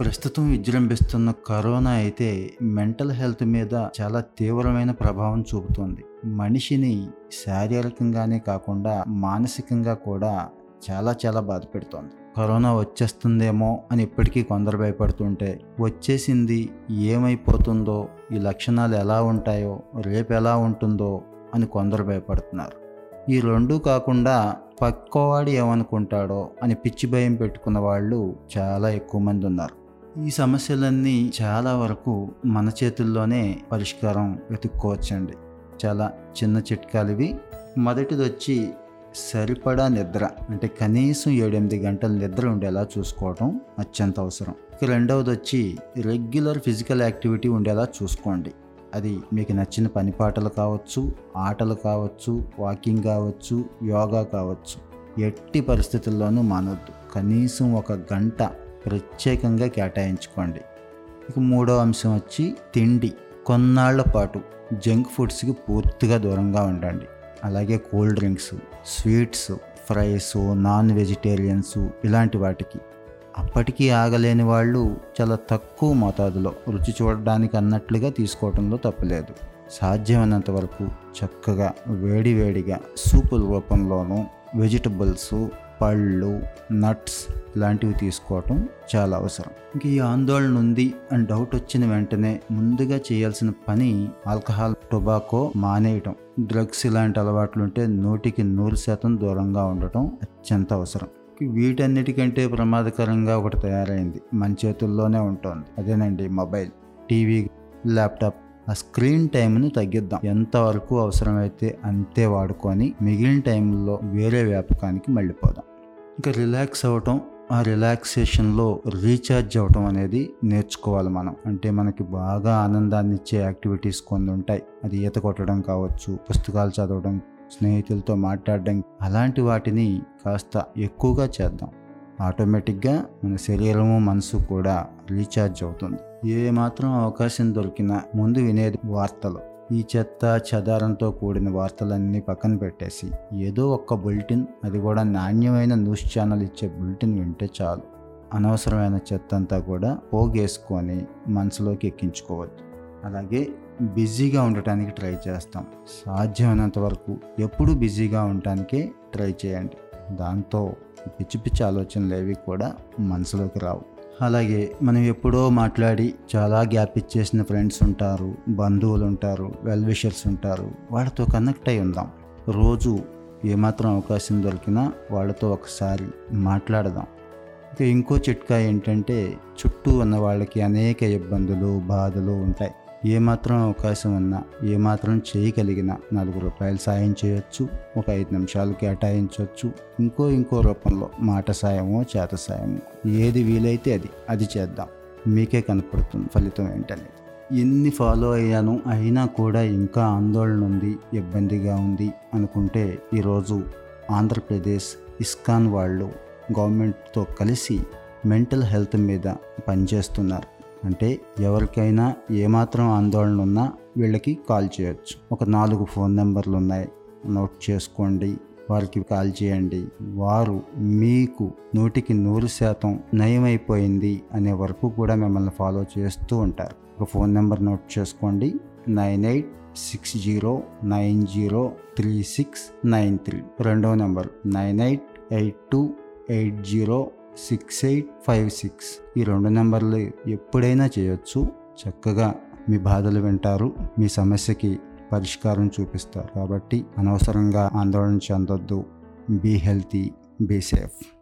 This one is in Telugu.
ప్రస్తుతం విజృంభిస్తున్న కరోనా అయితే మెంటల్ హెల్త్ మీద చాలా తీవ్రమైన ప్రభావం చూపుతుంది. మనిషిని శారీరకంగానే కాకుండా మానసికంగా కూడా చాలా చాలా బాధ పెడుతోంది. కరోనా వచ్చేస్తుందేమో అని ఇప్పటికీ కొందరు భయపడుతుంటే వచ్చేసింది ఏమైపోతుందో ఈ లక్షణాలు ఎలా ఉంటాయో రేపు ఎలా ఉంటుందో అని కొందరు భయపడుతున్నారు. ఈ రెండూ కాకుండా పక్కోవాడు ఏమనుకుంటాడో అని పిచ్చి భయం పెట్టుకున్న వాళ్ళు చాలా ఎక్కువ మంది ఉన్నారు. ఈ సమస్యలన్నీ చాలా వరకు మన చేతుల్లోనే పరిష్కారం వెతుక్కోవచ్చండి. చాలా చిన్న చిట్కాలు ఇవి మొదటిది వచ్చి సరిపడా నిద్ర అంటే కనీసం ఏడెనిమిది గంటల నిద్ర ఉండేలా చూసుకోవటం అత్యంత అవసరం. ఇక రెండవది వచ్చి రెగ్యులర్ ఫిజికల్ యాక్టివిటీ ఉండేలా చూసుకోండి. అది మీకు నచ్చిన పనిపాటలు కావచ్చు ఆటలు కావచ్చు వాకింగ్ కావచ్చు యోగా కావచ్చు. ఎట్టి పరిస్థితుల్లోనూ మానవద్దు కనీసం ఒక గంట ప్రత్యేకంగా కేటాయించుకోండి. ఇక మూడో అంశం వచ్చి తిండి. కొన్నాళ్ళ పాటు జంక్ ఫుడ్స్కి పూర్తిగా దూరంగా ఉండండి. అలాగే cool drinks sweets fries non vegetarians ఇలాంటి వాటికి. అప్పటికీ ఆగలేని వాళ్ళు చాలా తక్కువ మోతాదులో రుచి చూడడానికి అన్నట్లుగా తీసుకోవడంలో తప్పులేదు. సాధ్యమైనంత వరకు చక్కగా వేడివేడిగా సూపుల రూపంలోనూ వెజిటబుల్స్ పళ్ళు నట్స్ లాంటివి తీసుకోవటం చాలా అవసరం. ఇంక ఈ ఆందోళన ఉంది అని డౌట్ వచ్చిన వెంటనే ముందుగా చేయాల్సిన పని ఆల్కహాల్ టొబాకో మానేయటం. డ్రగ్స్ ఇలాంటి అలవాట్లు ఉంటే నూటికి నూరు శాతం దూరంగా ఉండటం అత్యంత అవసరం. వీటన్నిటికంటే ప్రమాదకరంగా ఒకటి తయారైంది. మన చేతుల్లోనే ఉంటుంది. అదేనండి మొబైల్ టీవీ ల్యాప్టాప్. ఆ స్క్రీన్ టైంని తగ్గిద్దాం. ఎంతవరకు అవసరమైతే అంతే వాడుకొని మిగిలిన టైంలో వేరే వ్యాపకానికి మళ్ళీపోదాం. ఇంకా రిలాక్స్ అవ్వటం ఆ రిలాక్సేషన్లో రీఛార్జ్ అవ్వటం అనేది నేర్చుకోవాలి మనం. అంటే మనకి బాగా ఆనందాన్ని ఇచ్చే యాక్టివిటీస్ కొన్ని ఉంటాయి. అది ఈత కొట్టడం కావచ్చు పుస్తకాలు చదవడం స్నేహితులతో మాట్లాడడం అలాంటి వాటిని కాస్త ఎక్కువగా చేద్దాం. ఆటోమేటిక్గా మన శరీరము మనసు కూడా రీఛార్జ్ అవుతుంది. ఏ మాత్రం అవకాశం దొరికినా ముందు వినేది వార్తలు. ఈ చెత్త చెదారంతో కూడిన వార్తలన్నీ పక్కన పెట్టేసి ఏదో ఒక్క బులెటిన్ అది కూడా నాణ్యమైన న్యూస్ ఛానల్ ఇచ్చే బులెటిన్ వింటే చాలు. అనవసరమైన చెత్త అంతా కూడా పోగేసుకొని మనసులోకి ఎక్కించుకోవద్దు. అలాగే బిజీగా ఉండటానికి ట్రై చేస్తాం. సాధ్యమైనంత వరకు ఎప్పుడు బిజీగా ఉండటానికే ట్రై చేయండి. దాంతో పిచ్చి పిచ్చి ఆలోచనలు ఏవి కూడా మనసులోకి రావు. అలాగే మనం ఎప్పుడో మాట్లాడి చాలా గ్యాప్ ఇచ్చేసిన ఫ్రెండ్స్ ఉంటారు బంధువులు ఉంటారు వెల్ విషర్స్ ఉంటారు వాళ్ళతో కనెక్ట్ అయి ఉందాం. రోజు ఏమాత్రం అవకాశం దొరికినా వాళ్ళతో ఒకసారి మాట్లాడదాం. ఇక ఇంకో చిట్కా ఏంటంటే చుట్టూ ఉన్న వాళ్ళకి అనేక ఇబ్బందులు బాధలు ఉంటాయి. ఏమాత్రం అవకాశం ఉన్నా ఏమాత్రం చేయగలిగినా నాలుగు రూపాయలు సాయం చేయొచ్చు ఒక ఐదు నిమిషాలు కేటాయించవచ్చు ఇంకో ఇంకో రూపంలో మాట సాయమో చేత సాయమో. ఏది వీలైతే అది అది చేద్దాం. మీకే కనపడుతుంది ఫలితం ఏంటనేది. ఎన్ని ఫాలో అయ్యాను అయినా కూడా ఇంకా ఆందోళన ఉంది ఇబ్బందిగా ఉంది అనుకుంటే ఈరోజు ఆంధ్రప్రదేశ్ ఇస్కాన్ వాళ్ళు గవర్నమెంట్తో కలిసి మెంటల్ హెల్త్ మీద పనిచేస్తున్నారు. అంటే ఎవరికైనా ఏమాత్రం ఆందోళన ఉన్నా వీళ్ళకి కాల్ చేయొచ్చు. ఒక నాలుగు ఫోన్ నెంబర్లు ఉన్నాయి. నోట్ చేసుకోండి. వారికి కాల్ చేయండి. వారు మీకు నూటికి నూరు శాతం నయమైపోయింది అనే వరకు కూడా మిమ్మల్ని ఫాలో చేస్తూ ఉంటారు. ఒక ఫోన్ నెంబర్ నోట్ చేసుకోండి. Nine eight six zero nine zero three six nine three. రెండవ number nine eight eight two eight zero six eight five six ఈ రెండు నెంబర్లు ఎప్పుడైనా చేయొచ్చు. చక్కగా మీ బాధలు వింటారు మీ సమస్యకి పరిష్కారం చూపిస్తారు. కాబట్టి అనవసరంగా ఆందోళన చెందొద్దు. Be healthy be safe.